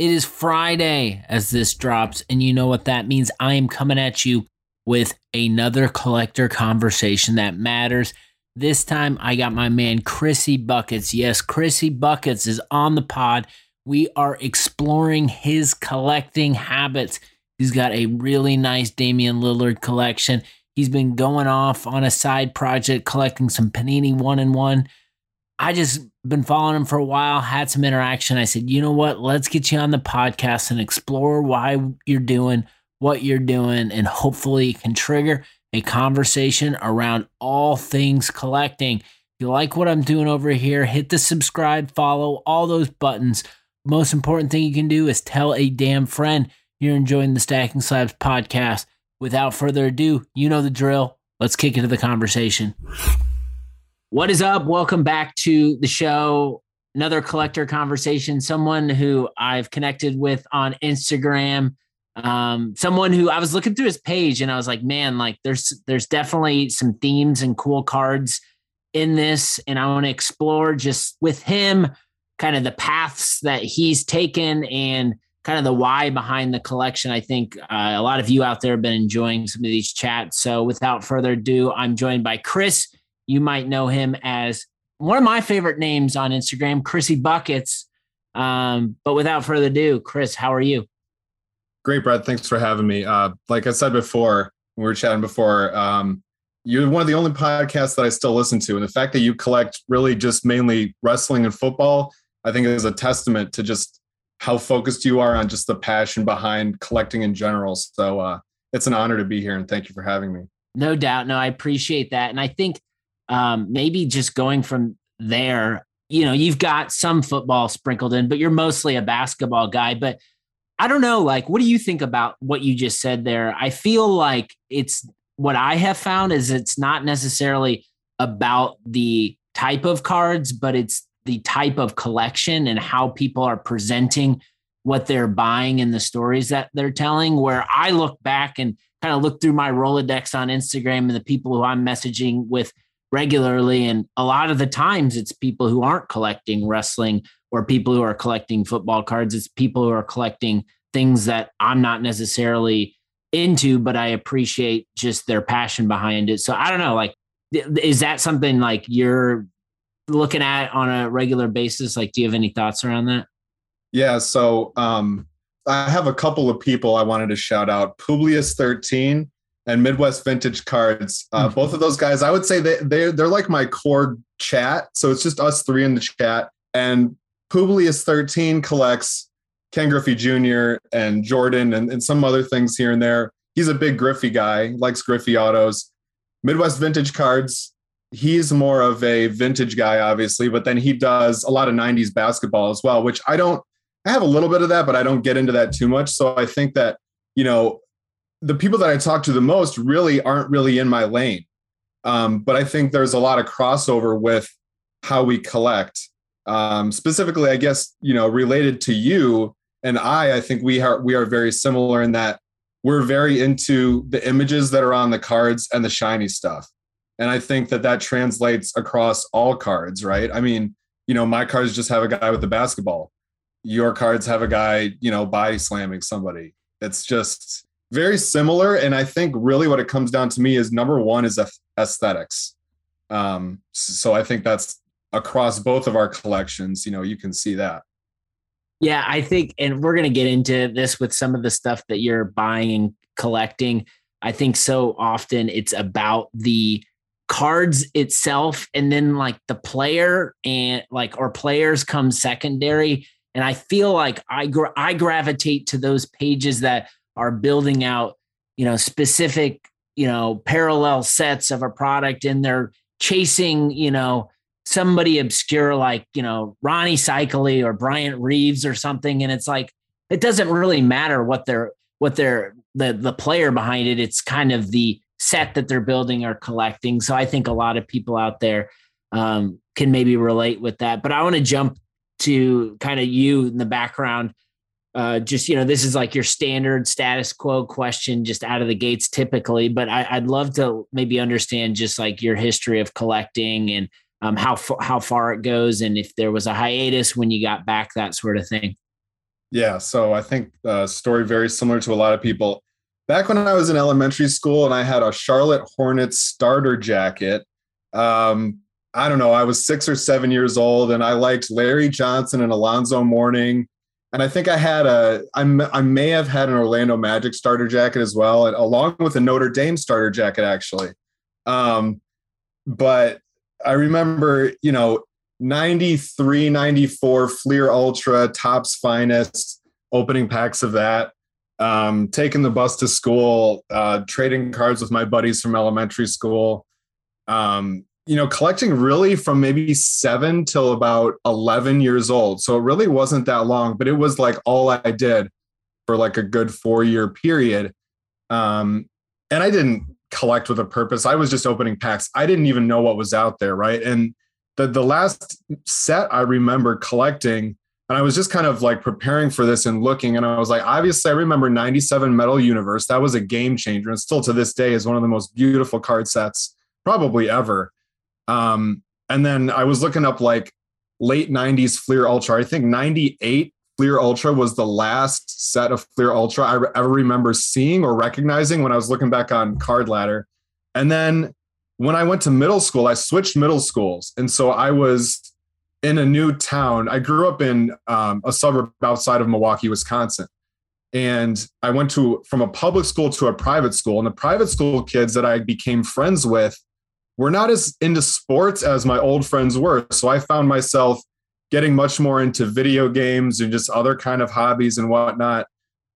It is Friday as this drops, and you know what that means. I am coming at you with another collector conversation that matters. This time I got my man Chrissy Buckets. Yes, Chrissy Buckets is on the pod. We are exploring his collecting habits. He's got a really nice Damian Lillard collection. He's been going off on a side project collecting some Panini one and one. I just been following him for a while, had some interaction. I said, you know what? Let's get you on the podcast and explore why you're doing what you're doing, and hopefully can trigger a conversation around all things collecting. If you like what I'm doing over here, hit the subscribe, follow, all those buttons. Most important thing you can do is tell a damn friend you're enjoying the Stacking Slabs podcast. Without further ado, you know the drill. Let's kick into the conversation. What is up? Welcome back to the show. Another collector conversation. Someone who I've connected with on Instagram. Um, someone who I was looking through his page and I was like, man, like there's there's definitely some themes and cool cards in this, and I want to explore just with him kind of the paths that he's taken and kind of the why behind the collection. I think uh, a lot of you out there have been enjoying some of these chats. So without further ado, I'm joined by Chris you might know him as one of my favorite names on Instagram, Chrissy Buckets. Um, but without further ado, Chris, how are you? Great, Brad. Thanks for having me. Uh, like I said before, we were chatting before. Um, you're one of the only podcasts that I still listen to, and the fact that you collect really just mainly wrestling and football, I think is a testament to just how focused you are on just the passion behind collecting in general. So uh, it's an honor to be here, and thank you for having me. No doubt. No, I appreciate that, and I think um, maybe just going from there, you know, you've got some football sprinkled in, but you're mostly a basketball guy. But I don't know, like, what do you think about what you just said there? I feel like it's what I have found is it's not necessarily about the type of cards, but it's the type of collection and how people are presenting what they're buying and the stories that they're telling. Where I look back and kind of look through my Rolodex on Instagram and the people who I'm messaging with regularly. And a lot of the times it's people who aren't collecting wrestling or people who are collecting football cards. It's people who are collecting things that I'm not necessarily into, but I appreciate just their passion behind it. So I don't know, like, is that something like you're looking at on a regular basis? Like, do you have any thoughts around that? Yeah. So, um, I have a couple of people I wanted to shout out. Publius 13 and Midwest Vintage Cards. Uh, mm-hmm. Both of those guys, I would say they they they're like my core chat. So it's just us three in the chat. And Publius thirteen collects Ken Griffey Jr. and Jordan and, and some other things here and there. He's a big Griffey guy, likes Griffey autos. Midwest Vintage Cards. He's more of a vintage guy, obviously, but then he does a lot of 90s basketball as well, which I don't, I have a little bit of that, but I don't get into that too much. So I think that, you know, the people that I talk to the most really aren't really in my lane. Um, but I think there's a lot of crossover with how we collect. Um, specifically, I guess you know, related to you and I, I think we are we are very similar in that we're very into the images that are on the cards and the shiny stuff. And I think that that translates across all cards, right? I mean, you know, my cards just have a guy with the basketball. Your cards have a guy, you know, body slamming somebody. It's just very similar. And I think really what it comes down to me is number one is aesthetics. Um, so I think that's across both of our collections. You know, you can see that. Yeah, I think, and we're going to get into this with some of the stuff that you're buying and collecting. I think so often it's about the cards itself and then like the player and like or players come secondary and i feel like i gra- i gravitate to those pages that are building out, you know, specific, you know, parallel sets of a product and they're chasing, you know, somebody obscure like, you know, Rony Seikaly or Bryant Reeves or something. And it's like, it doesn't really matter what they're what they're the the player behind it. It's kind of the set that they're building or collecting. So I think a lot of people out there um, can maybe relate with that. But I want to jump to kind of you in the background. Uh, just you know, this is like your standard status quo question, just out of the gates, typically. But I, would love to maybe understand just like your history of collecting and um, how how far it goes, and if there was a hiatus when you got back, that sort of thing. Yeah, so I think the story very similar to a lot of people. Back when I was in elementary school and I had a Charlotte Hornets starter jacket, um, I don't know, I was six or seven years old and I liked Larry Johnson and Alonzo Mourning. And I think I had a, I, I may have had an Orlando Magic starter jacket as well, along with a Notre Dame starter jacket, actually. Um, but I remember, you know, 93, 94 Fleer Ultra, Topps Finest, opening packs of that. Um, taking the bus to school, uh, trading cards with my buddies from elementary school. Um, you know, collecting really from maybe seven till about 11 years old. So it really wasn't that long, but it was like all I did for like a good four year period. Um, and I didn't collect with a purpose. I was just opening packs. I didn't even know what was out there. Right. And the, the last set I remember collecting, and I was just kind of like preparing for this and looking, and I was like, obviously, I remember 97 Metal Universe. That was a game changer. And still to this day is one of the most beautiful card sets probably ever. Um, and then I was looking up like late 90s Fleer Ultra. I think 98 Fleer Ultra was the last set of Fleer Ultra I ever remember seeing or recognizing when I was looking back on Card Ladder. And then when I went to middle school, I switched middle schools. And so I was in a new town. I grew up in um, a suburb outside of Milwaukee, Wisconsin. And I went to from a public school to a private school. And the private school kids that I became friends with were not as into sports as my old friends were. So I found myself getting much more into video games and just other kind of hobbies and whatnot.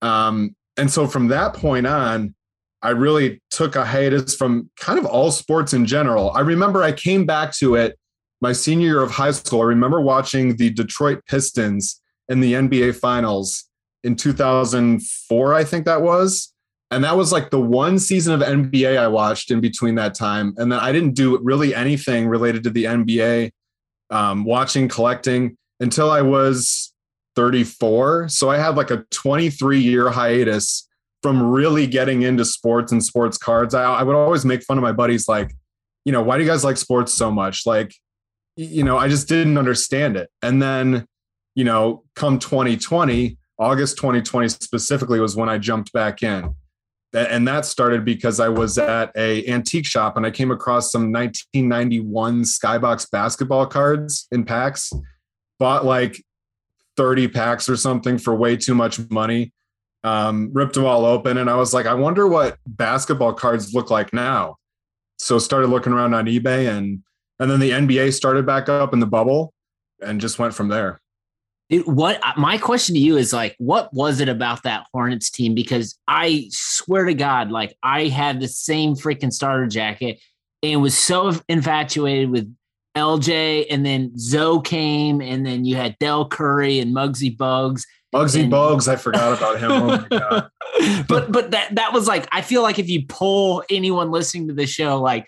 Um, and so from that point on, I really took a hiatus from kind of all sports in general. I remember I came back to it my senior year of high school. I remember watching the Detroit Pistons in the NBA Finals in 2004, I think that was. And that was like the one season of NBA I watched in between that time. And then I didn't do really anything related to the NBA, um, watching, collecting until I was 34. So I had like a 23 year hiatus from really getting into sports and sports cards. I, I would always make fun of my buddies, like, you know, why do you guys like sports so much? Like, you know, I just didn't understand it. And then, you know, come 2020, August 2020 specifically was when I jumped back in and that started because I was at a antique shop and I came across some 1991 Skybox basketball cards in packs. Bought like 30 packs or something for way too much money. Um, ripped them all open, and I was like, I wonder what basketball cards look like now. So started looking around on eBay, and and then the NBA started back up in the bubble, and just went from there. It, what uh, my question to you is like, what was it about that Hornets team? Because I swear to God, like I had the same freaking starter jacket and was so infatuated with LJ, and then Zoe came, and then you had Dell Curry and Muggsy Bugs. Muggsy and, Bogues, I forgot about him. Oh but but that that was like I feel like if you pull anyone listening to the show, like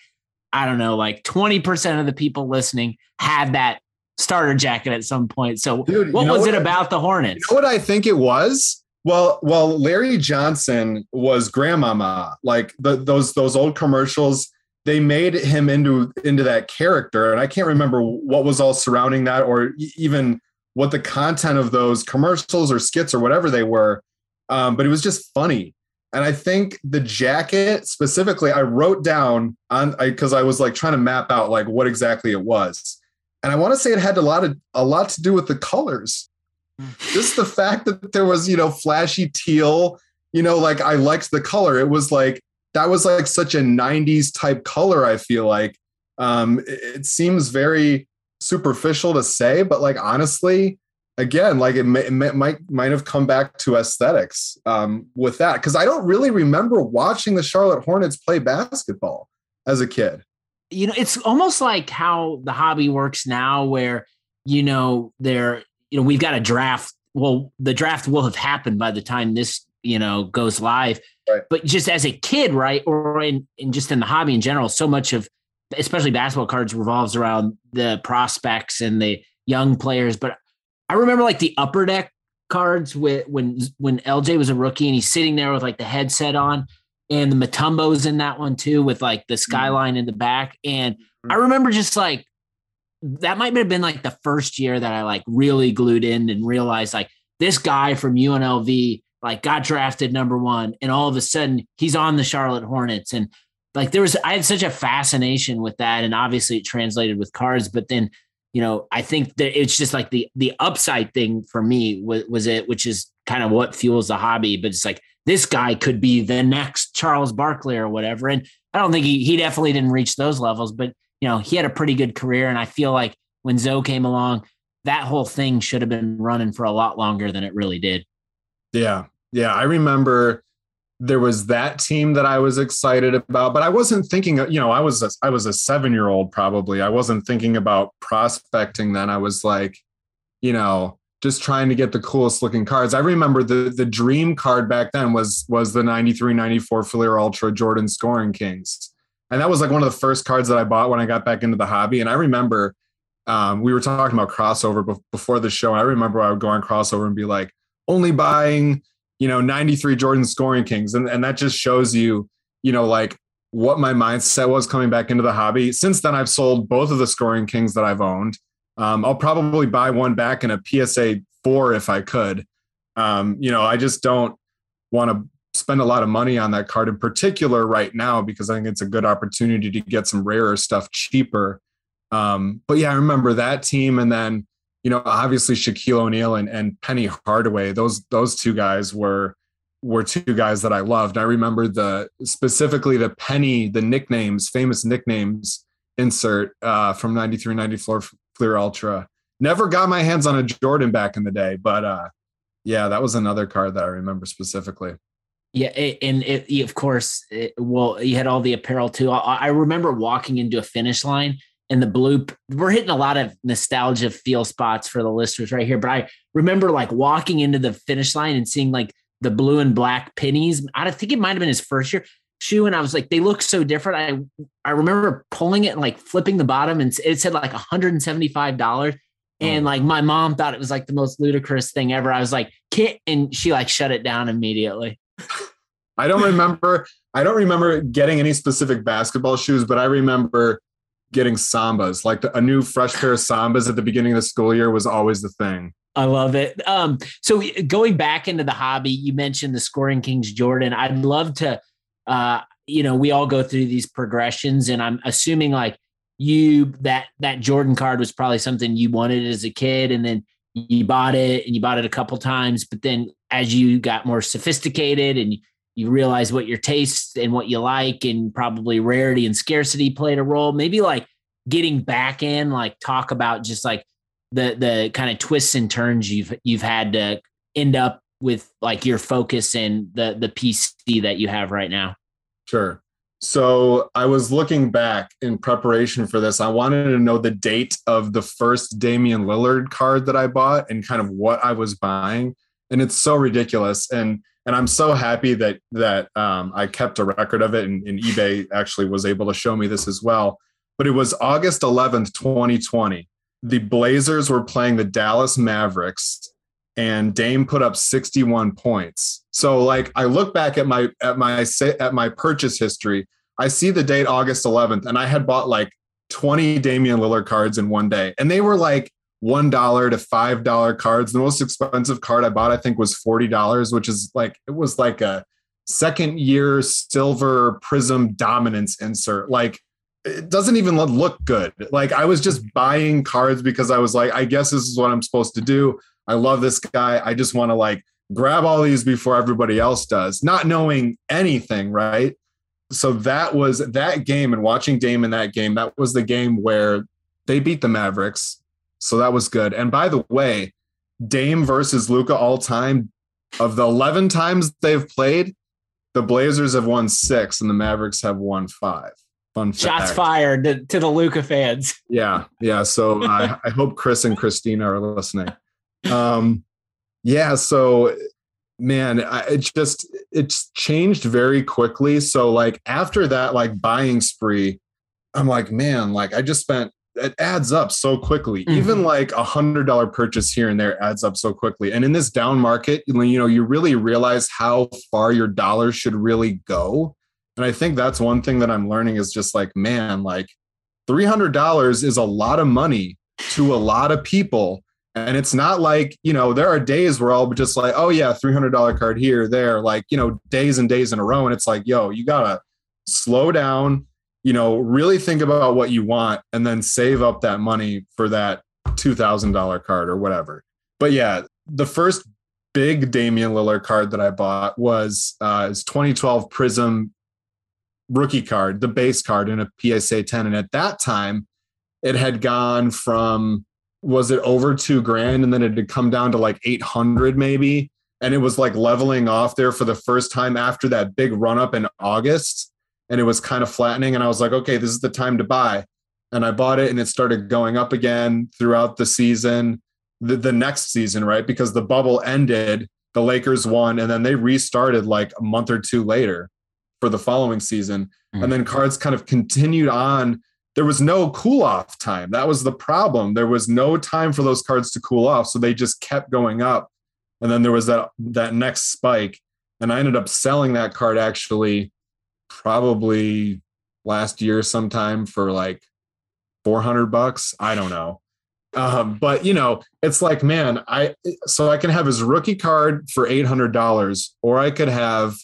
I don't know, like twenty percent of the people listening had that starter jacket at some point. So Dude, what was what it about the Hornets? You know what I think it was? Well, well, Larry Johnson was grandmama. Like the, those those old commercials, they made him into into that character, and I can't remember what was all surrounding that, or even what the content of those commercials or skits or whatever they were. Um, but it was just funny. And I think the jacket specifically, I wrote down on because I, I was like trying to map out like what exactly it was and I want to say it had a lot of a lot to do with the colors. Just the fact that there was, you know, flashy teal, you know, like I liked the color. It was like that was like such a 90s type color, I feel like. Um, it, it seems very superficial to say, but like honestly, again, like it, may, it may, might might have come back to aesthetics um, with that because I don't really remember watching the Charlotte Hornets play basketball as a kid you know, it's almost like how the hobby works now, where you know there, you know, we've got a draft. Well, the draft will have happened by the time this, you know, goes live. right. but just as a kid, right, or in, in just in the hobby in general, so much of especially basketball cards revolves around the prospects and the young players. But I remember like the upper deck cards with when when LJ was a rookie and he's sitting there with like the headset on and the Mutombo's in that one too with like the mm-hmm. skyline mm-hmm. in the back. And mm-hmm. I remember just like that might have been like the first year that I like really glued in and realized like this guy from UNLV like got drafted number one and all of a sudden he's on the Charlotte Hornets and like there was I had such a fascination with that and obviously it translated with cards but then you know I think that it's just like the the upside thing for me was, was it which is kind of what fuels the hobby but it's like this guy could be the next Charles Barkley or whatever and I don't think he he definitely didn't reach those levels but you know he had a pretty good career and I feel like when Zoe came along that whole thing should have been running for a lot longer than it really did. Yeah. Yeah. I remember there was that team that I was excited about, but I wasn't thinking, you know, I was, a, I was a seven year old probably. I wasn't thinking about prospecting then. I was like, you know, just trying to get the coolest looking cards. I remember the the dream card back then was was the 93 94 Fleer Ultra Jordan Scoring Kings. And that was like one of the first cards that I bought when I got back into the hobby. And I remember um, we were talking about crossover before the show. I remember I would go on crossover and be like, only buying, you know, 93 Jordan scoring kings. And, and that just shows you, you know, like what my mindset was coming back into the hobby. Since then, I've sold both of the scoring kings that I've owned. Um, I'll probably buy one back in a PSA four if I could. Um, you know, I just don't want to spend a lot of money on that card in particular right now because I think it's a good opportunity to get some rarer stuff cheaper. Um, but yeah, I remember that team, and then you know, obviously Shaquille O'Neal and, and Penny Hardaway. Those those two guys were were two guys that I loved. I remember the specifically the Penny, the nicknames, famous nicknames insert uh, from 93, 94 Fleer Ultra. Never got my hands on a Jordan back in the day, but uh, yeah, that was another card that I remember specifically. Yeah, and it, of course, it, well, you had all the apparel too. I, I remember walking into a finish line and the blue we're hitting a lot of nostalgia feel spots for the listeners right here but i remember like walking into the finish line and seeing like the blue and black pennies i think it might have been his first year shoe and i was like they look so different i i remember pulling it and like flipping the bottom and it said like $175. and like my mom thought it was like the most ludicrous thing ever i was like kit and she like shut it down immediately i don't remember i don't remember getting any specific basketball shoes but i remember getting sambas. Like the, a new fresh pair of sambas at the beginning of the school year was always the thing. I love it. Um, so going back into the hobby, you mentioned the scoring kings Jordan. I'd love to uh, you know, we all go through these progressions and I'm assuming like you that that Jordan card was probably something you wanted as a kid and then you bought it and you bought it a couple times, but then as you got more sophisticated and you realize what your tastes and what you like and probably rarity and scarcity played a role maybe like getting back in like talk about just like the the kind of twists and turns you've you've had to end up with like your focus and the the pc that you have right now sure so i was looking back in preparation for this i wanted to know the date of the first damian lillard card that i bought and kind of what i was buying and it's so ridiculous and and I'm so happy that that um, I kept a record of it, and, and, eBay actually was able to show me this as well. But it was August 11th, 2020. The Blazers were playing the Dallas Mavericks, and Dame put up 61 points. So, like, I look back at my at my at my purchase history. I see the date August 11th, and I had bought like 20 Damian Lillard cards in one day, and they were like one dollar to five dollar cards. The most expensive card I bought, I think, was forty dollars, which is like it was like a second year silver prism dominance insert. Like it doesn't even look good. Like I was just buying cards because I was like, I guess this is what I'm supposed to do. I love this guy. I just want to like grab all these before everybody else does, not knowing anything, right? So that was that game and watching Dame in that game. That was the game where they beat the Mavericks so that was good. And by the way, Dame versus Luka all time, of the 11 times they've played, the Blazers have won six and the Mavericks have won five. Fun Shots fact. fired to, to, the Luka fans. Yeah. Yeah. So I, uh, I, hope Chris and Christina are listening. Um, yeah. So man, I, it just it's changed very quickly. So like after that like buying spree, I'm like, man, like I just spent it adds up so quickly. Mm-hmm. Even like a hundred dollar purchase here and there adds up so quickly. And in this down market, you know, you really realize how far your dollars should really go. And I think that's one thing that I'm learning is just like, man, like $300 is a lot of money to a lot of people. And it's not like, you know, there are days where I'll be just like, oh yeah, $300 card here, there, like, you know, days and days in a row. And it's like, yo, you gotta slow down, you know, really think about what you want and then save up that money for that $2,000 card or whatever. But yeah, the first big Damian Lillard card that I bought was uh, his 2012 Prizm rookie card, the base card in a PSA 10. And at that time, it had gone from, was it over two grand? And then it had come down to like 800 maybe. And it was like leveling off there for the first time after that big run up in August and it was kind of flattening. And I was like, okay, this is the time to buy. And I bought it and it started going up again throughout the season, the, the next season, right? Because the bubble ended, the Lakers won, and then they restarted like a month or two later for the following season. Mm-hmm. And then cards kind of continued on. There was no cool off time. That was the problem. There was no time for those cards to cool off. So they just kept going up. And then there was that that next spike. And I ended up selling that card actually probably last year sometime for like 400 bucks. I don't know. Um, but you know, it's like, man, I so I can have his rookie card for eight hundred dollars, or I could have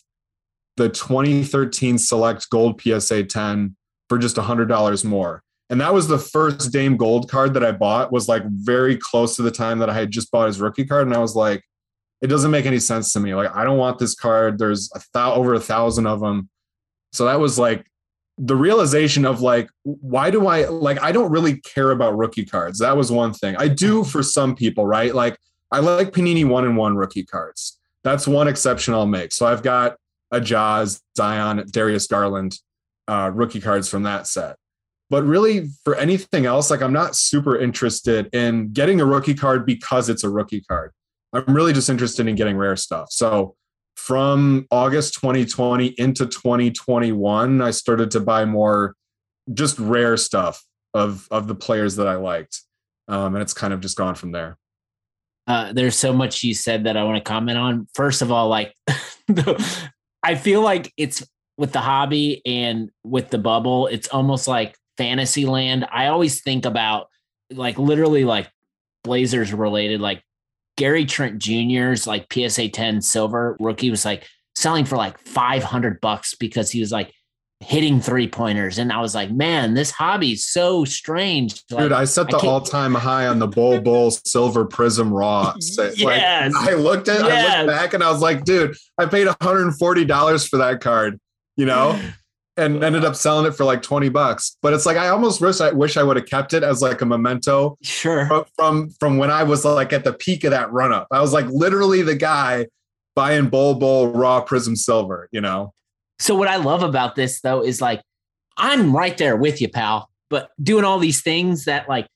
the 2013 Select Gold PSA 10 for just a hundred dollars more. And that was the first Dame Gold card that I bought. Was like very close to the time that I had just bought his rookie card, and I was like, it doesn't make any sense to me. Like, I don't want this card. There's a thou- over a thousand of them. So that was like the realization of like, why do I like, I don't really care about rookie cards. That was one thing. I do for some people, right? Like, I like Panini one and one rookie cards. That's one exception I'll make. So I've got a Jaws, Zion, Darius Garland uh, rookie cards from that set. But really, for anything else, like I'm not super interested in getting a rookie card because it's a rookie card. I'm really just interested in getting rare stuff. So from August 2020 into 2021, I started to buy more just rare stuff of of the players that I liked. Um, and it's kind of just gone from there. Uh, there's so much you said that I want to comment on. First of all, like I feel like it's with the hobby and with the bubble, it's almost like fantasy land. I always think about like literally like Blazers related, like Gary Trent Jr.'s like PSA 10 silver rookie was like selling for like 500 bucks because he was like hitting three pointers. And I was like, man, this hobby is so strange. Like, Dude, I set the all time high on the Bol Bol Silver Prizm Raw. yes. Like, I looked at yes. I looked back and I was like, dude, I paid $140 for that card, you know? and ended up selling it for like 20 bucks. But it's like I almost wish I wish I would have kept it as like a memento. Sure. From, from from when I was like at the peak of that run up. I was like literally the guy buying Bol Bol raw prism silver, you know. So what I love about this though is like I'm right there with you, pal. But doing all these things that like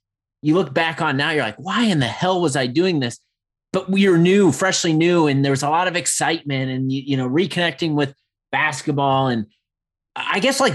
you look back on now, you're like, why in the hell was I doing this? But we are new, freshly new, and there was a lot of excitement and you, you know, reconnecting with basketball and I guess like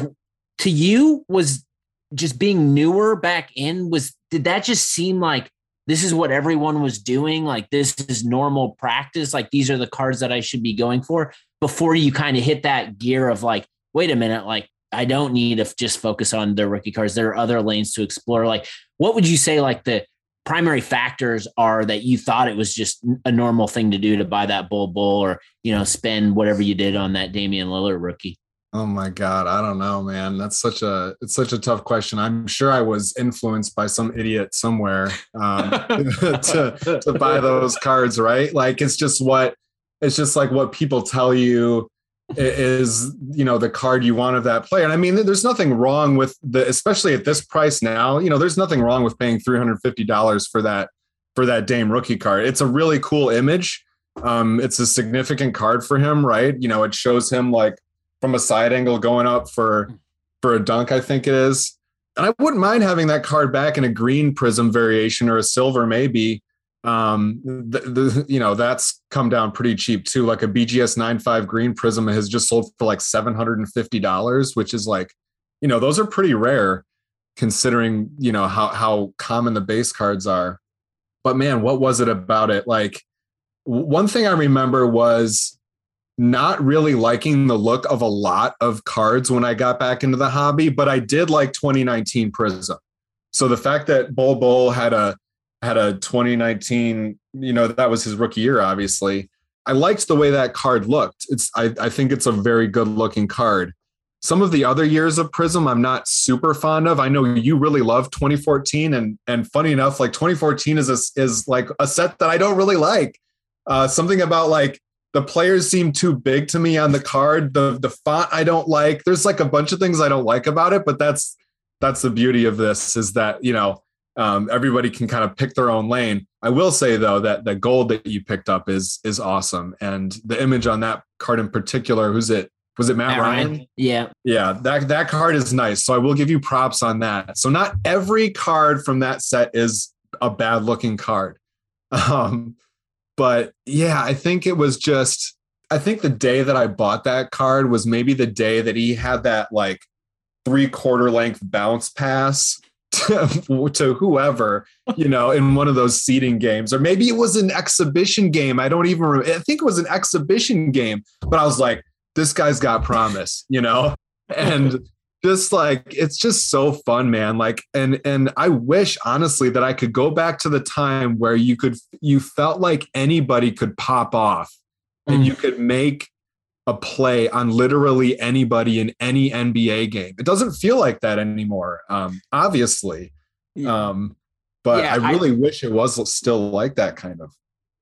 to you was just being newer back in was did that just seem like this is what everyone was doing? Like this is normal practice? Like these are the cards that I should be going for? Before you kind of hit that gear of like wait a minute like I don't need to just focus on the rookie cards. There are other lanes to explore. Like what would you say like the primary factors are that you thought it was just a normal thing to do to buy that Bol Bol or you know spend whatever you did on that Damian Lillard rookie Oh my God. I don't know, man. That's such a, it's such a tough question. I'm sure I was influenced by some idiot somewhere um, to, to buy those cards, right? Like it's just what, it's just like what people tell you is, you know, the card you want of that player. And I mean, there's nothing wrong with the, especially at this price now, you know, there's nothing wrong with paying $350 for that, for that Dame rookie card. It's a really cool image. Um, it's a significant card for him, right? You know, it shows him like, from a side angle going up for for a dunk, I think it is. And I wouldn't mind having that card back in a green prism variation or a silver maybe. Um, the, the you know that's come down pretty cheap too. Like a BGS 95 green prism has just sold for like seven hundred and fifty dollars, which is like, you know, those are pretty rare considering you know how how common the base cards are. But man, what was it about it? Like one thing I remember was not really liking the look of a lot of cards when I got back into the hobby, but I did like 2019 Prizm. So the fact that Bol Bol had a had a 2019, you know, that was his rookie year, obviously. I liked the way that card looked. It's I, I think it's a very good looking card. Some of the other years of Prizm, I'm not super fond of. I know you really love 2014, and and funny enough, like 2014 is a, is like a set that I don't really like. Uh, something about like the players seem too big to me on the card. The the font I don't like. There's like a bunch of things I don't like about it, but that's that's the beauty of this is that you know um, everybody can kind of pick their own lane. I will say though that the gold that you picked up is is awesome, and the image on that card in particular, who's it? Was it Matt, Matt Ryan? Ryan? Yeah, yeah. That that card is nice, so I will give you props on that. So not every card from that set is a bad looking card. Um, but yeah, I think it was just, I think the day that I bought that card was maybe the day that he had that like three quarter length bounce pass to, to, whoever, you know, in one of those seeding games. Or maybe it was an exhibition game. I don't even remember. I think it was an exhibition game, but I was like, this guy's got promise, you know? And just like it's just so fun man like and and i wish honestly that i could go back to the time where you could you felt like anybody could pop off mm. and you could make a play on literally anybody in any nba game it doesn't feel like that anymore um obviously um but yeah, i really I, wish it was still like that kind of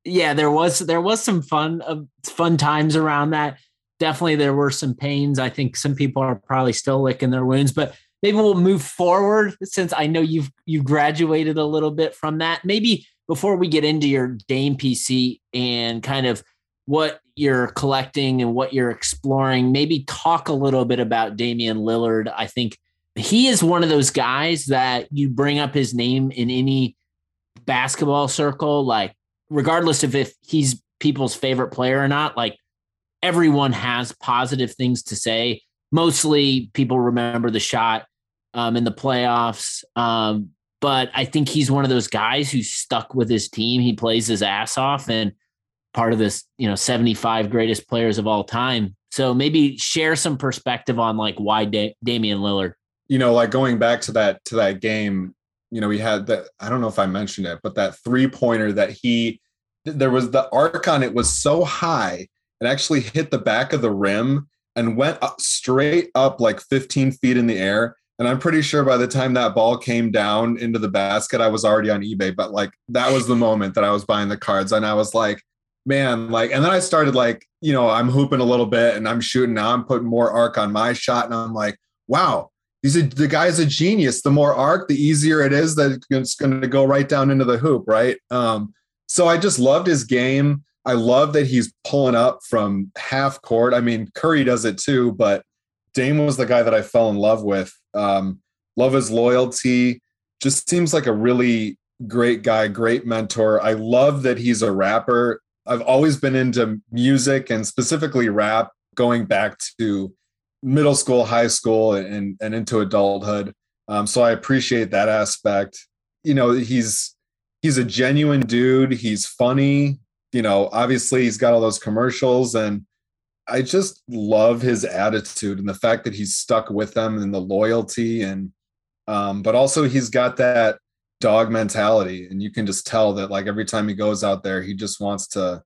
yeah there was there was some fun uh, fun times around that definitely there were some pains. I think some people are probably still licking their wounds, but maybe we'll move forward since I know you've you graduated a little bit from that. Maybe before we get into your Dame PC and kind of what you're collecting and what you're exploring, maybe talk a little bit about Damian Lillard. I think he is one of those guys that you bring up his name in any basketball circle, like regardless of if he's people's favorite player or not, like everyone has positive things to say. Mostly people remember the shot um, in the playoffs. Um, but I think he's one of those guys who's stuck with his team. He plays his ass off and part of this, you know, 75 greatest players of all time. So maybe share some perspective on like why da- Damian Lillard. You know, like going back to that to that game, you know, we had that I don't know if I mentioned it, but that three pointer that he there was the arc on it was so high it actually hit the back of the rim and went up straight up like 15 feet in the air. And I'm pretty sure by the time that ball came down into the basket, I was already on eBay. But like that was the moment that I was buying the cards. And I was like, man, like, and then I started like, you know, I'm hooping a little bit and I'm shooting. Now I'm putting more arc on my shot. And I'm like, wow, he's a, the guy's a genius. The more arc, the easier it is that it's going to go right down into the hoop. Right. Um, so I just loved his game. I love that he's pulling up from half court. I mean, Curry does it too, but Dame was the guy that I fell in love with. Um, love his loyalty. Just seems like a really great guy, great mentor. I love that he's a rapper. I've always been into music and specifically rap going back to middle school, high school, and, and into adulthood. Um, so I appreciate that aspect. You know, he's he's a genuine dude. He's funny you know, obviously he's got all those commercials and I just love his attitude and the fact that he's stuck with them and the loyalty and um, but also he's got that dog mentality and you can just tell that like every time he goes out there he just wants to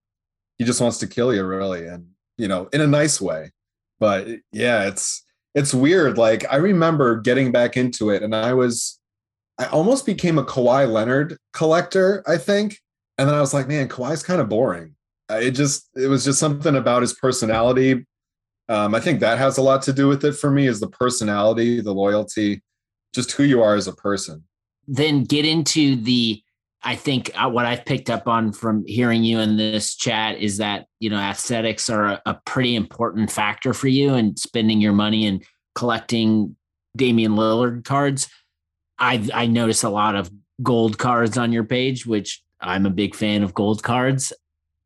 he just wants to kill you really and you know in a nice way but yeah it's it's weird like i remember getting back into it and i was i almost became a Kawhi Leonard collector i think and then I was like, man, Kawhi's kind of boring. It just it was just something about his personality. Um, I think that has a lot to do with it for me is the personality, the loyalty, just who you are as a person. Then get into the I think uh, what I've picked up on from hearing you in this chat is that you know aesthetics are a, a pretty important factor for you and spending your money and collecting Damian Lillard cards. I I notice a lot of gold cards on your page, which I'm a big fan of gold cards.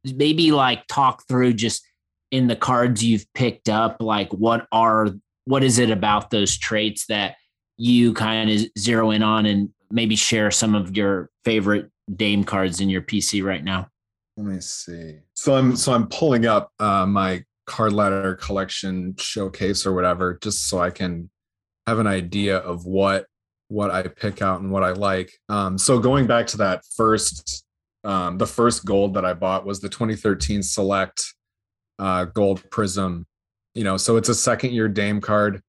Maybe like talk through just in the cards you've picked up, like what are what is it about those traits that you kind of zero in on and maybe share some of your favorite Dame cards in your PC right now? Let me see. So I'm so I'm pulling up uh, my card ladder collection showcase or whatever, just so I can have an idea of what what I pick out and what I like. Um, so going back to that first, um, the first gold that I bought was the 2013 Select uh, Gold Prizm. You know, so it's a second year Dame card.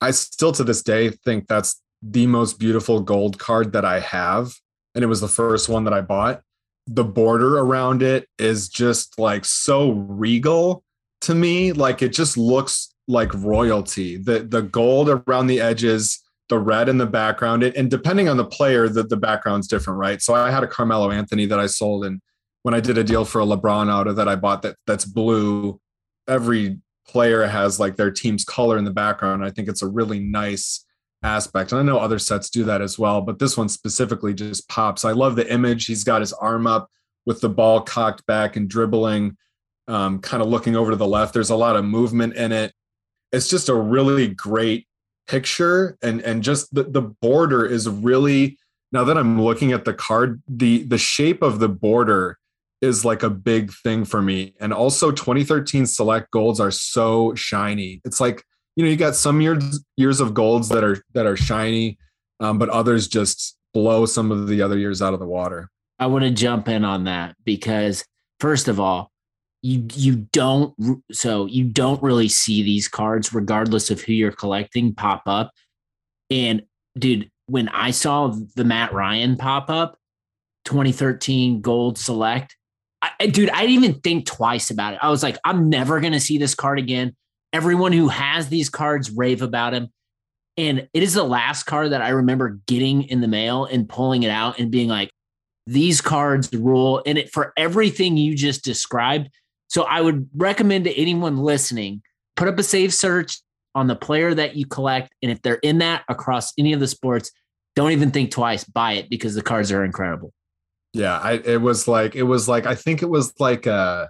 I still to this day think that's the most beautiful gold card that I have, and it was the first one that I bought the border around it is just like so regal to me. Like it just looks like royalty. The the gold around the edges, the red in the background, it, and depending on the player, the, the background's different, right? So I had a Carmelo Anthony that I sold, and when I did a deal for a LeBron auto that I bought that that's blue, every player has like their team's color in the background. I think it's a really nice aspect. And I know other sets do that as well, but this one specifically just pops. I love the image. He's got his arm up with the ball cocked back and dribbling, um, kind of looking over to the left. There's a lot of movement in it. It's just a really great picture. And, and just the, the border is really, now that I'm looking at the card, the, the shape of the border is like a big thing for me. And also 2013 select golds are so shiny. It's like, you know you got some years years of golds that are that are shiny um, but others just blow some of the other years out of the water. I want to jump in on that because first of all you you don't so you don't really see these cards regardless of who you're collecting pop up. And dude when i saw the matt ryan pop up 2013 gold select I, dude i didn't even think twice about it. I was like i'm never to see this card again Everyone who has these cards rave about him. And it is the last card that I remember getting in the mail and pulling it out and being like, these cards rule. And it for everything you just described. So I would recommend to anyone listening, put up a save search on the player that you collect. And if they're in that across any of the sports, don't even think twice, buy it because the cards are incredible. Yeah, I, it was like it was like I think it was like a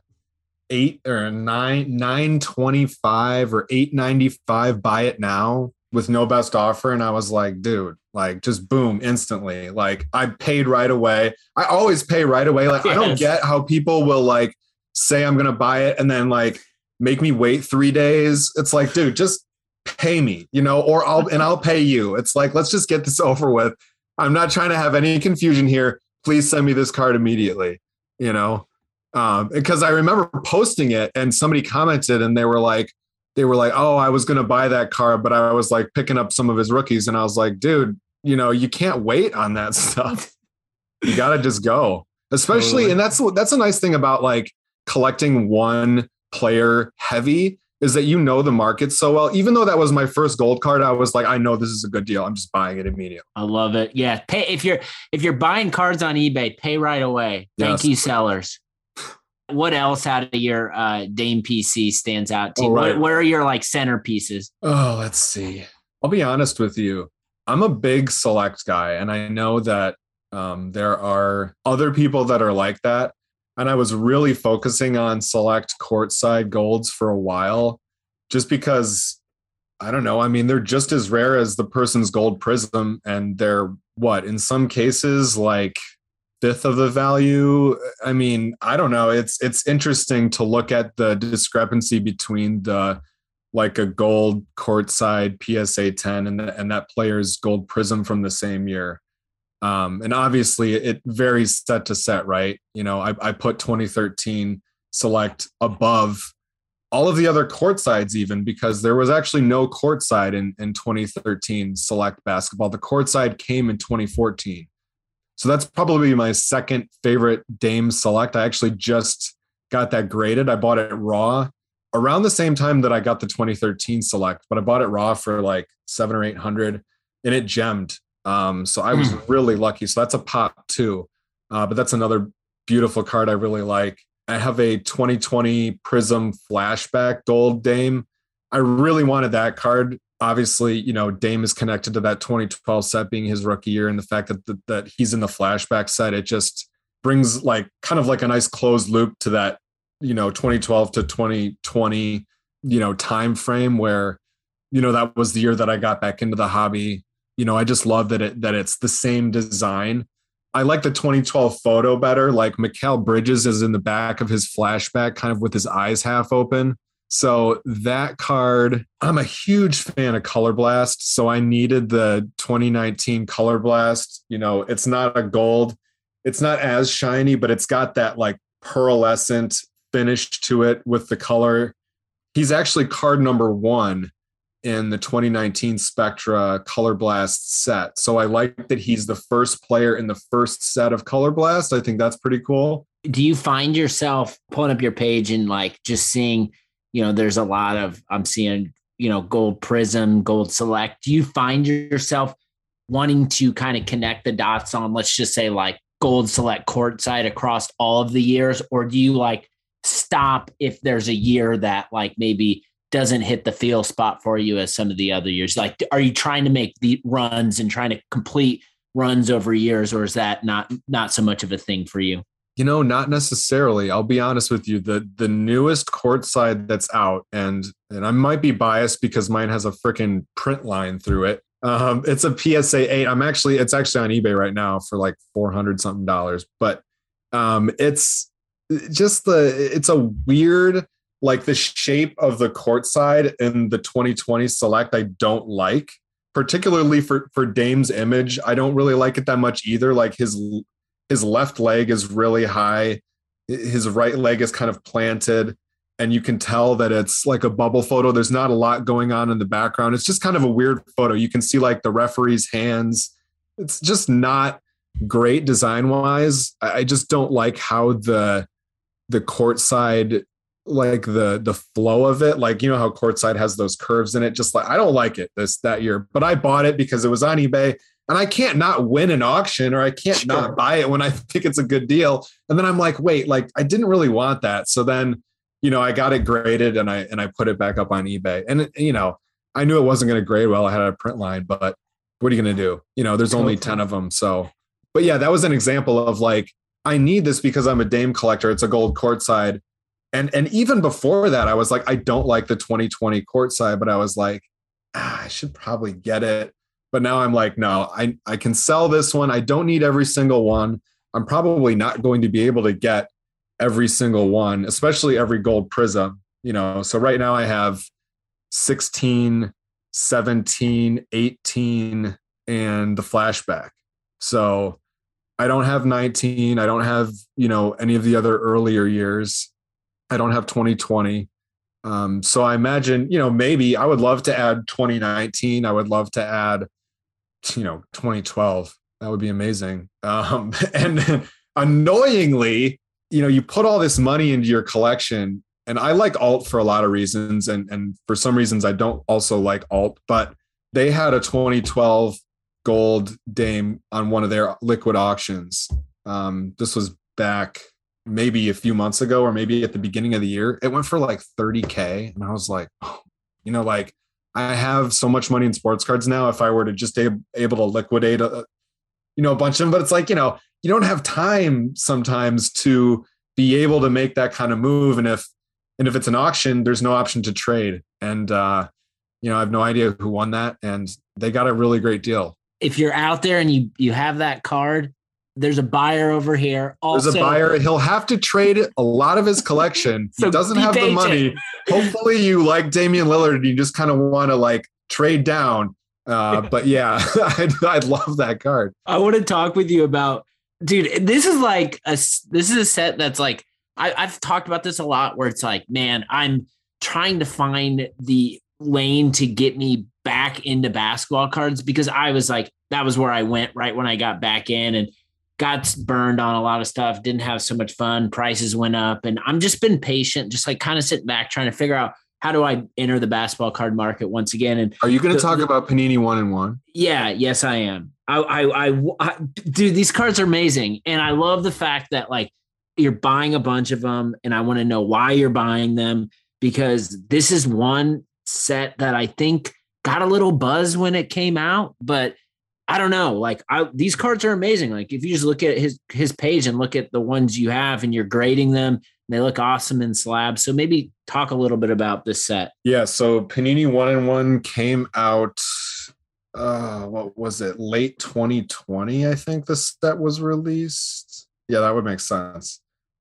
eight or nine nine twenty five or eight ninety five. Buy it now with no best offer, and I was like, dude, like just boom, instantly. Like I paid right away. I always pay right away. Like yes. I don't get how people will like say I'm gonna buy it and then like make me wait three days. It's like, dude, just pay me, you know, or I'll and I'll pay you. It's like, let's just get this over with. I'm not trying to have any confusion here. Please send me this card immediately. You know, um, because I remember posting it and somebody commented and they were like, they were like, oh, I was going to buy that car, but I was like picking up some of his rookies. And I was like, dude, you know, you can't wait on that stuff. you got to just go. Especially, totally. and that's that's a nice thing about like collecting one player heavy is that you know the market so well. Even though that was my first gold card, I was like, I know this is a good deal. I'm just buying it immediately. I love it. Yeah, pay if you're if you're buying cards on eBay, pay right away. Thank yes. you, sellers what else out of your uh, Dame PC stands out to you? Oh, right. what, what are your like centerpieces? Oh, let's see. I'll be honest with you. I'm a big select guy, and I know that um, there are other people that are like that. And I was really focusing on select courtside golds for a while, just because I don't know. I mean, they're just as rare as the person's gold prism, and they're what in some cases like fifth of the value. I mean i don't know. It's it's interesting to look at the discrepancy between the like a gold courtside psa 10 and, the, and that player's gold prism from the same year. Um, and obviously it varies set to set right? You know I, I put 2013 select above all of the other courtsides even because there was actually no courtside in, in 2013 select basketball. The courtside came in 2014 so that's probably my second favorite Dame Select. I actually just got that graded. I bought it raw around the same time that I got the 2013 Select, but I bought it raw for like seven or eight hundred, and it gemmed. Um, so I was mm. really lucky. So that's a pop too. Uh, but that's another beautiful card I really like. I have a 2020 Prizm Flashback Gold Dame. I really wanted that card obviously, you know, Dame is connected to that 2012 set being his rookie year, and the fact that that he's in the flashback set, it just brings like kind of like a nice closed loop to that, you know, 2012 to 2020, you know, time frame where, you know, that was the year that I got back into the hobby. You know, I just love that it that it's the same design. I like the 2012 photo better. Like Mikal Bridges is in the back of his flashback, kind of with his eyes half open. So that card, I'm a huge fan of Color Blast. So I needed the 2019 Color Blast. You know, it's not a gold, it's not as shiny, but it's got that like pearlescent finish to it with the color. He's actually card number one in the 2019 Spectra Color Blast set. So I like that he's the first player in the first set of Color Blast. I think that's pretty cool. Do you find yourself pulling up your page and like just seeing you know, there's a lot of, I'm seeing, you know, gold Prizm, gold select. Do you find yourself wanting to kind of connect the dots on, let's just say like gold select courtside across all of the years? Or do you like stop if there's a year that like maybe doesn't hit the feel spot for you as some of the other years? Like, are you trying to make the runs and trying to complete runs over years, or is that not not so much of a thing for you? You know, not necessarily. I'll be honest with you. The the newest courtside that's out, and and I might be biased because mine has a freaking print line through it. Um, it's a PSA eight. I'm actually it's actually on eBay right now for like four hundred something dollars. But um, it's just the it's a weird like the shape of the courtside in the 2020 select. I don't like particularly for for Dame's image. I don't really like it that much either. Like his his left leg is really high. His right leg is kind of planted and you can tell that it's like a bubble photo. There's not a lot going on in the background. It's just kind of a weird photo. You can see like the referee's hands. It's just not great design wise i just don't like how the the courtside like the the flow of it. Like you know how courtside has those curves in it? Just like i don't like it this that year but i bought it because it was on ebay and I can't not win an auction or I can't sure. not buy it when I think it's a good deal. And then I'm like, wait, like I didn't really want that. So then, you know, I got it graded and I and I put it back up on eBay. And you know, I knew it wasn't going to grade well. I had a print line, but what are you going to do? You know, there's only 10 of them. So, but yeah, that was an example of like I need this because I'm a Dame collector. It's a gold courtside. And and even before that, I was like, I don't like the 2020 courtside, but I was like, ah, I should probably get it but now I'm like, no, I, I can sell this one. I don't need every single one. I'm probably not going to be able to get every single one, especially every gold Prizm. You know, so right now I have 16, 17, 18, and the flashback. So I don't have 19. I don't have, you know, any of the other earlier years. I don't have 2020. Um, so I imagine, you know, maybe I would love to add 2019. I would love to add you know 2012 that would be amazing. Um, and annoyingly you know you put all this money into your collection and i like alt for a lot of reasons and and for some reasons i don't also like alt but they had a 2012 gold dame on one of their liquid auctions. Um, this was back maybe a few months ago or maybe at the beginning of the year. It went for like 30k and i was like oh, you know like I have so much money in sports cards now. If I were to just be able to liquidate a, you know, a bunch of them, but it's like, you know, you don't have time sometimes to be able to make that kind of move. And if, and if it's an auction, there's no option to trade. And, uh, you know, I have no idea who won that and they got a really great deal. If you're out there and you, you have that card, there's a buyer over here. Also, There's a buyer. He'll have to trade a lot of his collection. so he doesn't have patient. the money. Hopefully, you like Damian Lillard and you just kind of want to like trade down. Uh, but yeah, I'd, I'd love that card. I want to talk with you about, dude. This is like a this is a set that's like I, I've talked about this a lot. Where it's like, man, I'm trying to find the lane to get me back into basketball cards because I was like, that was where I went right when I got back in and got burned on a lot of stuff, didn't have so much fun, prices went up. And I'm just been patient, just like kind of sitting back trying to figure out how do I enter the basketball card market once again. And are you going to talk about Panini one and one? Yeah, yes, I am. I, I, I, I, dude, these cards are amazing. And I love the fact that like you're buying a bunch of them and I want to know why you're buying them because this is one set that I think got a little buzz when it came out, but I don't know. Like I, these cards are amazing. Like if you just look at his his page and look at the ones you have and you're grading them, they look awesome in slabs. So maybe talk a little bit about this set. Yeah. So Panini One and One came out. Uh, what was it? Late 2020, I think the set was released. Yeah, that would make sense.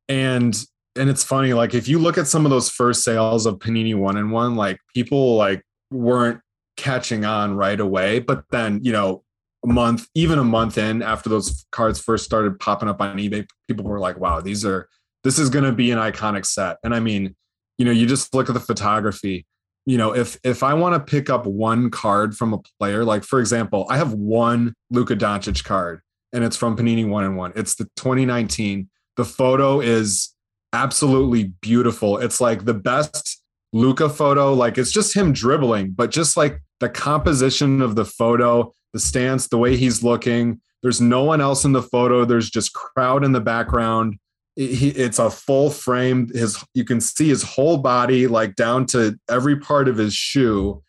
And and it's funny, like if you look at some of those first sales of Panini One and One, like people like weren't catching on right away. But then, you know, a month, even a month in after those cards first started popping up on eBay, people were like, wow, these are, this is going to be an iconic set. And I mean, you know, you just look at the photography. You know, if if I want to pick up one card from a player, like for example, I have one Luka Doncic card, and it's from Panini One and One. It's the 2019. The photo is absolutely beautiful. It's like the best Luka photo. Like it's just him dribbling, but just like the composition of the photo, the stance, the way he's looking. There's no one else in the photo. There's just crowd in the background. it's a full frame. His you can see his whole body, like down to every part of his shoe.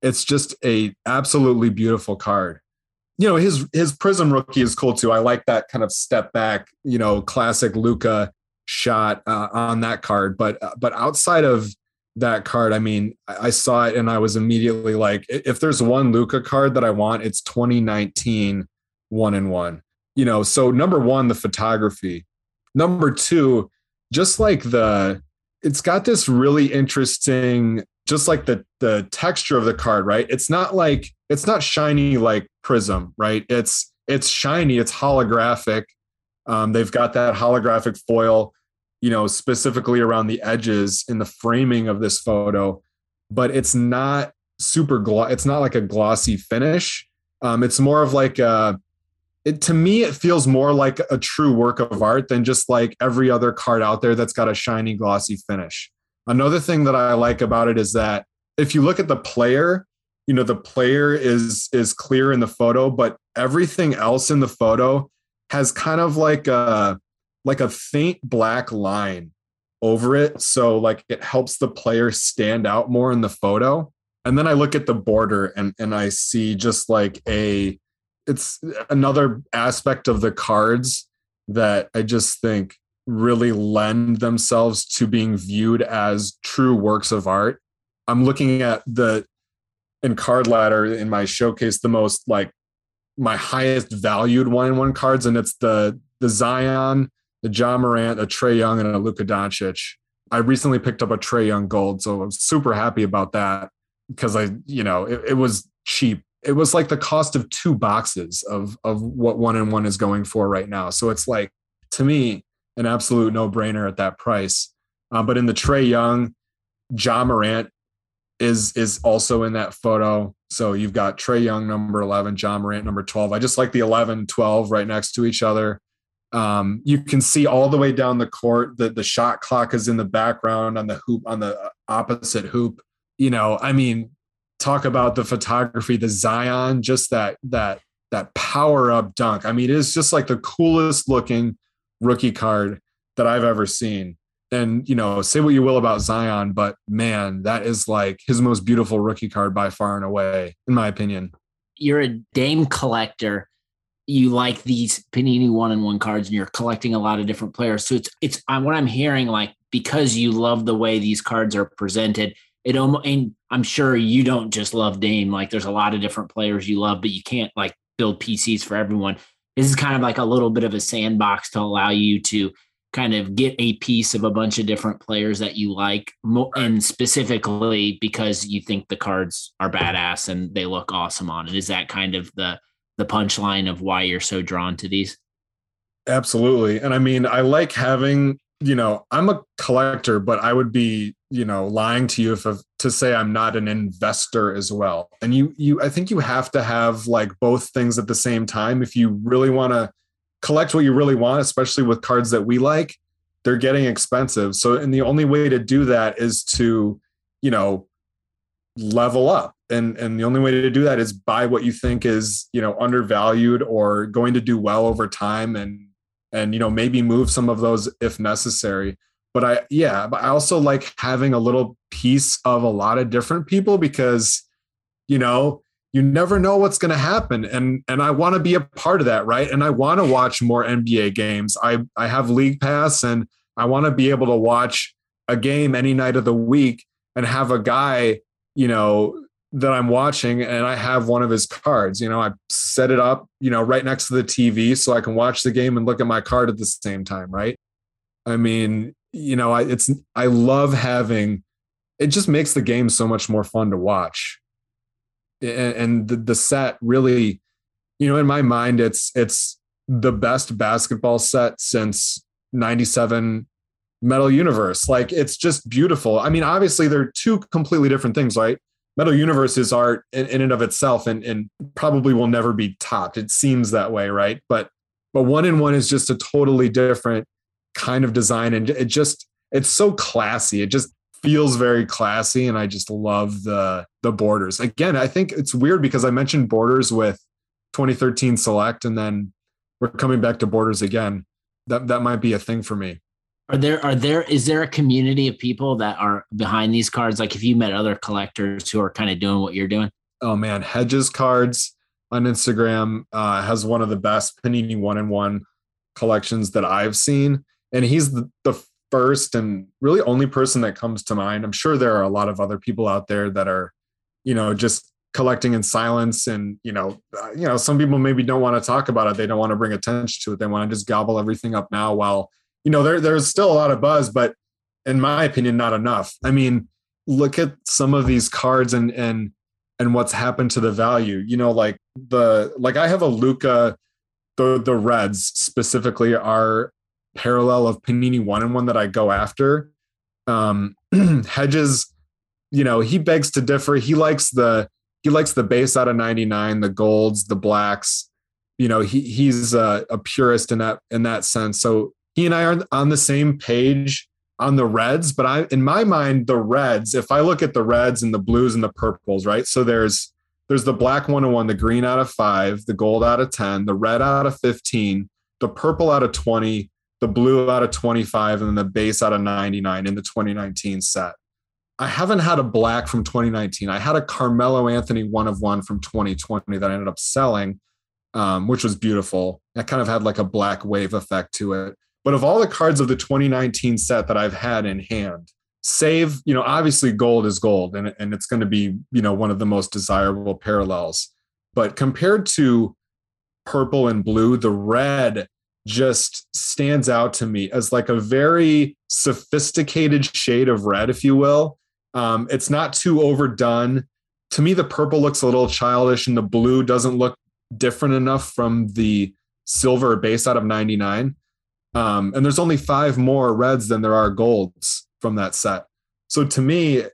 It's just a absolutely beautiful card. You know, his his Prizm rookie is cool too. I like that kind of step back, you know, classic Luka shot uh, on that card. But uh, but outside of that card, I mean, I saw it and I was immediately like, if there's one Luka card that I want, it's 2019 one and one. You know, so number one, the photography. Number two, just like the, it's got this really interesting, just like the the texture of the card, right? It's not like it's not shiny like Prizm, right? It's it's shiny, it's holographic. Um, they've got that holographic foil you know, specifically around the edges in the framing of this photo, but it's not super gloss. It's not like a glossy finish. Um, it's more of like a, it, to me, it feels more like a true work of art than just like every other card out there that's got a shiny, glossy finish. Another thing that I like about it is that if you look at the player, you know, the player is is clear in the photo, but everything else in the photo has kind of like a like a faint black line over it. So like it helps the player stand out more in the photo. And then I look at the border and, and I see just like a it's another aspect of the cards that I just think really lend themselves to being viewed as true works of art. I'm looking at the in card ladder in my showcase the most like my highest valued one in one cards and it's the the Zion the Ja Morant, a Trae Young, and a Luka Doncic. I recently picked up a Trae Young Gold, so I'm super happy about that because I, you know, it, it was cheap. It was like the cost of two boxes of of what one and one is going for right now. So it's like to me an absolute no brainer at that price. Uh, but in the Trae Young, Ja Morant is is also in that photo. So you've got Trae Young number 11, Ja Morant number 12. I just like the 11, 12 right next to each other. Um, you can see all the way down the court that the shot clock is in the background on the hoop on the opposite hoop. You know, I mean, talk about the photography, the Zion, just that that that power up dunk. I mean, it's just like the coolest looking rookie card that I've ever seen. And you know, say what you will about Zion, but man, that is like his most beautiful rookie card by far and away, in my opinion. You're a Dame collector you like these Panini one and one cards and you're collecting a lot of different players. So it's it's what I'm hearing like because you love the way these cards are presented. It almost and I'm sure you don't just love Dame. Like there's a lot of different players you love, but you can't like build PCs for everyone. This is kind of like a little bit of a sandbox to allow you to kind of get a piece of a bunch of different players that you like, and specifically because you think the cards are badass and they look awesome on it. Is that kind of the the punchline of why you're so drawn to these? Absolutely. And I mean, I like having, you know, I'm a collector, but I would be, you know, lying to you if to say I'm not an investor as well. And you you I think you have to have like both things at the same time if you really want to collect what you really want, especially with cards that we like, they're getting expensive. So and the only way to do that is to, you know, level up and and the only way to do that is buy what you think is you know undervalued or going to do well over time and and you know maybe move some of those if necessary. But i yeah but i also like having a little piece of a lot of different people because you know you never know what's going to happen. And and I want to be a part of that right? And I want to watch more NBA games. I I have league pass and I want to be able to watch a game any night of the week and have a guy you know that I'm watching and I have one of his cards you know I set it up you know right next to the TV so I can watch the game and look at my card at the same time right? I mean you know I it's I love having it just makes the game so much more fun to watch. And, and the, the set really, you know, in my mind, it's it's the best basketball set since 97 metal universe. Like it's just beautiful. I mean obviously they're two completely different things right metal universe is art in, in and of itself and, and probably will never be topped it seems that way right but but one in one is just a totally different kind of design and it just it's so classy it just feels very classy and I just love the the borders. Again, I think it's weird because I mentioned borders with 2013 select and then we're coming back to borders again. That that might be a thing for me. Are there are there is there a community of people that are behind these cards? Like if you met other collectors who are kind of doing what you're doing? Oh man, Hedges Cards on Instagram uh, has one of the best Panini one in one collections that I've seen, and he's the, the first and really only person that comes to mind. I'm sure there are a lot of other people out there that are, you know, just collecting in silence and you know uh, you know some people maybe don't want to talk about it they don't want to bring attention to it they want to just gobble everything up now while you know there there's still a lot of buzz but in my opinion not enough i mean look at some of these cards and and and what's happened to the value you know like the like i have a Luka, the the reds specifically are parallel of Panini one and one that I go after. Um, Hedges, you know, he begs to differ. He likes the he likes the base out of 99, the golds, the blacks. You know, he he's a, a purist in that in that sense. So he and I are on the same page on the reds, but I in my mind, the reds, if I look at the reds and the blues and the purples, right? So there's there's the black 101, the green out of five, the gold out of 10, the red out of 15, the purple out of 20, the blue out of 25 and the base out of 99 in the 2019 set. I haven't had a black from 2019. I had a Carmelo Anthony one of one from 2020 that I ended up selling, um, which was beautiful. That kind of had like a black wave effect to it. But of all the cards of the 2019 set that I've had in hand, save, you know, obviously gold is gold and, and it's going to be, you know, one of the most desirable parallels. But compared to purple and blue, the red just stands out to me as like a very sophisticated shade of red, if you will. Um, it's not too overdone. To me, the purple looks a little childish, and the blue doesn't look different enough from the silver base out of 99. Um, and there's only five more reds than there are golds from that set. So to me,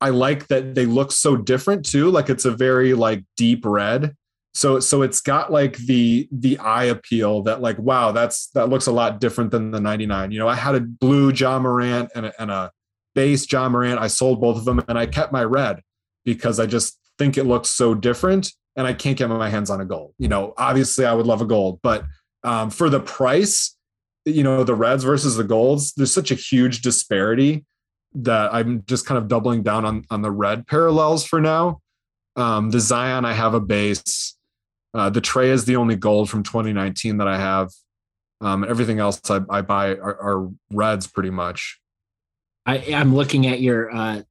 I like that they look so different too. Like it's a very like deep red so so it's got like the the eye appeal that like wow that's that looks a lot different than the 99 you know i had a blue ja morant and a, and a base ja morant i sold both of them and i kept my red because i just think it looks so different and i can't get my hands on a gold you know obviously i would love a gold but um, for the price you know the reds versus the golds there's such a huge disparity that i'm just kind of doubling down on on the red parallels for now um, the zion i have a base uh, the Trae is the only gold from 2019 that I have. Um, everything else I, I buy are, are, reds pretty much. I, am looking at your uh,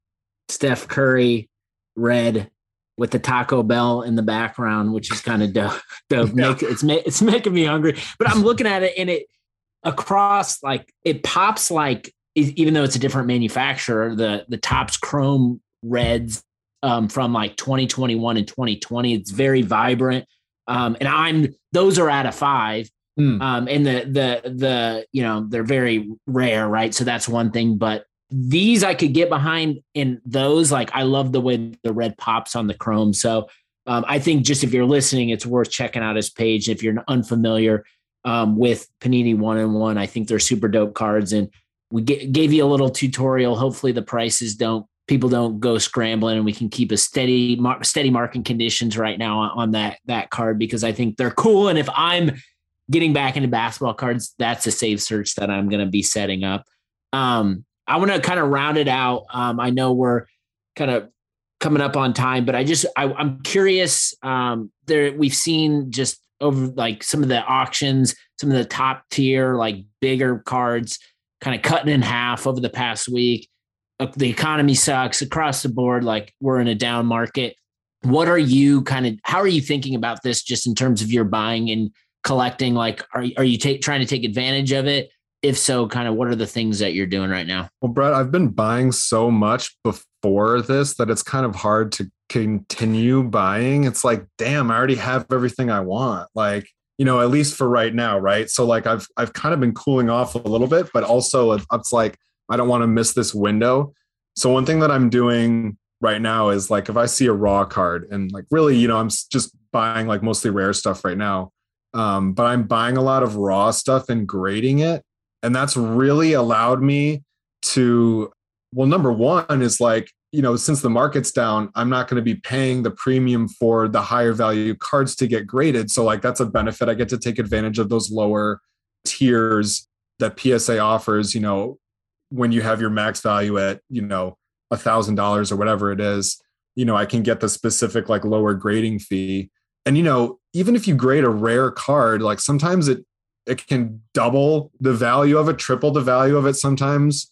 Steph Curry red with the Taco Bell in the background, which is kind of dope. dope. Yeah. Make, it's it's making me hungry. But I'm looking at it and it across like it pops like even though it's a different manufacturer, the the Topps chrome reds um, from like 2021 and 2020. It's very vibrant. Um, and I'm those are out of five. Mm. Um, and the the the you know they're very rare, right? So that's one thing. But these I could get behind in those. Like I love the way the red pops on the chrome. So um, I think just if you're listening, it's worth checking out his page. If you're unfamiliar um, with Panini One and One, I think they're super dope cards. And we g- gave you a little tutorial. Hopefully the prices don't people don't go scrambling and we can keep a steady steady market conditions right now on that that card because I think they're cool and if I'm getting back into basketball cards that's a save search that I'm going to be setting up um I want to kind of round it out um I know we're kind of coming up on time, but I just I, am curious. Um, there we've seen just over like some of the auctions, some of the top tier, like bigger cards, kind of cutting in half over the past week. Uh, the economy sucks across the board. Like we're in a down market. What are you kind of? How are you thinking about this, just in terms of your buying and collecting? Like, are are you take, trying to take advantage of it? if so, kind of what are the things that you're doing right now? Well, Brett, I've been buying so much before this that it's kind of hard to continue buying. It's like, damn, I already have everything I want. Like, you know, at least for right now, right? So like I've I've kind of been cooling off a little bit, but also it's like I don't want to miss this window. So one thing that I'm doing right now is like if I see a raw card and like really, you know, I'm just buying like mostly rare stuff right now. Um, but I'm buying a lot of raw stuff and grading it and that's really allowed me to, well, number one is like, you know, since the market's down, I'm not going to be paying the premium for the higher value cards to get graded. So, like, that's a benefit. I get to take advantage of those lower tiers that PSA offers, you know, when you have your max value at, you know, a thousand dollars or whatever it is, you know, I can get the specific like lower grading fee. And, you know, even if you grade a rare card, like sometimes it it can double the value of it, triple the value of it sometimes.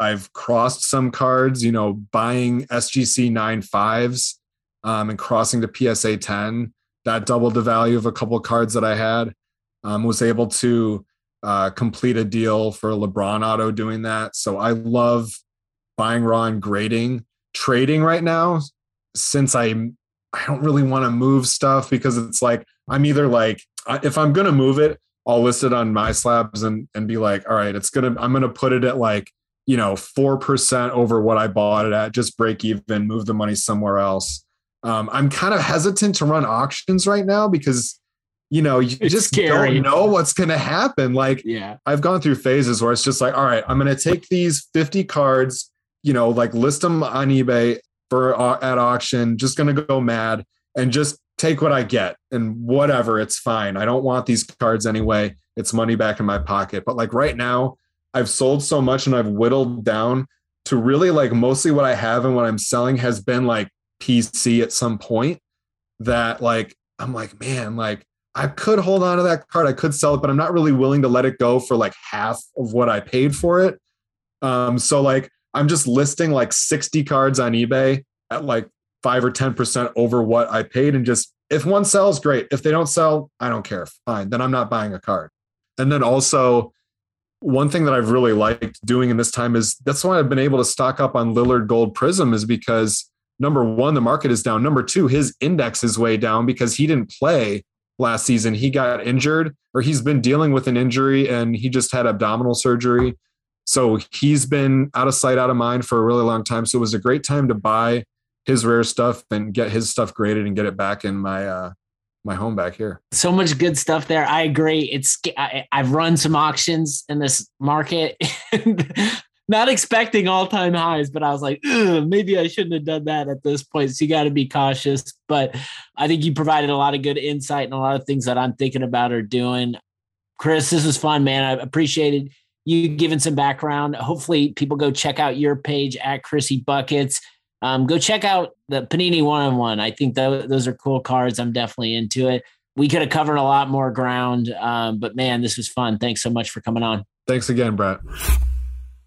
I've crossed some cards, you know, buying SGC 95s um, and crossing to PSA 10. That doubled the value of a couple of cards that I had. Um, was able to uh, complete a deal for LeBron auto doing that. So I love buying raw and grading. Trading right now, since I I don't really want to move stuff because it's like I'm either like if I'm gonna move it, I'll list it on MySlabs and and be like, all right, it's gonna I'm gonna put it at like you know four percent over what I bought it at, just break even, move the money somewhere else. Um, I'm kind of hesitant to run auctions right now because you know you it's just scary. don't know what's gonna happen. Like, yeah, I've gone through phases where it's just like, all right, I'm gonna take these 50 cards, you know, like list them on eBay for uh, at auction, just gonna go mad and just take what I get and whatever, it's fine. I don't want these cards anyway. It's money back in my pocket. But like right now, I've sold so much and I've whittled down to really like mostly what I have and what I'm selling has been like PC at some point that like I'm like, man, like I could hold on to that card. I could sell it, but I'm not really willing to let it go for like half of what I paid for it. Um, so like I'm just listing like 60 cards on eBay at like five or 10% over what I paid. And just if one sells, great. If they don't sell, I don't care. Fine. Then I'm not buying a card. And then also, one thing that I've really liked doing in this time is that's why I've been able to stock up on Lillard Gold Prizm is because number one, the market is down. Number two, his index is way down because he didn't play last season. He got injured or he's been dealing with an injury and he just had abdominal surgery. So he's been out of sight, out of mind for a really long time. So it was a great time to buy his rare stuff and get his stuff graded and get it back in my uh my home back here. So much good stuff there. I agree. It's I, have run some auctions in this market, not expecting all time highs, but I was like, maybe I shouldn't have done that at this point. So you got to be cautious. But I think you provided a lot of good insight and a lot of things that I'm thinking about or doing. Chris, this was fun, man. I appreciated you giving some background. Hopefully, people go check out your page at Chrissy Buckets um, go check out the Panini one on one. I think th- those are cool cards. I'm definitely into it. We could have covered a lot more ground, um, but man, this was fun. Thanks so much for coming on. Thanks again, Brett.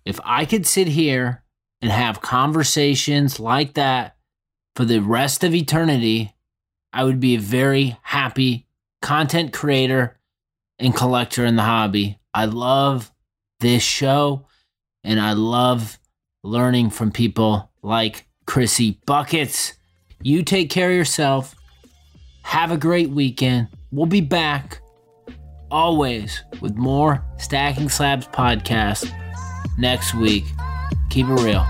If I could sit here and have conversations like that for the rest of eternity, I would be a very happy content creator and collector in the hobby. I love this show and I love learning from people like Chrissy Buckets. You take care of yourself. Have a great weekend. We'll be back always with more Stacking Slabs podcast next week. Keep it real.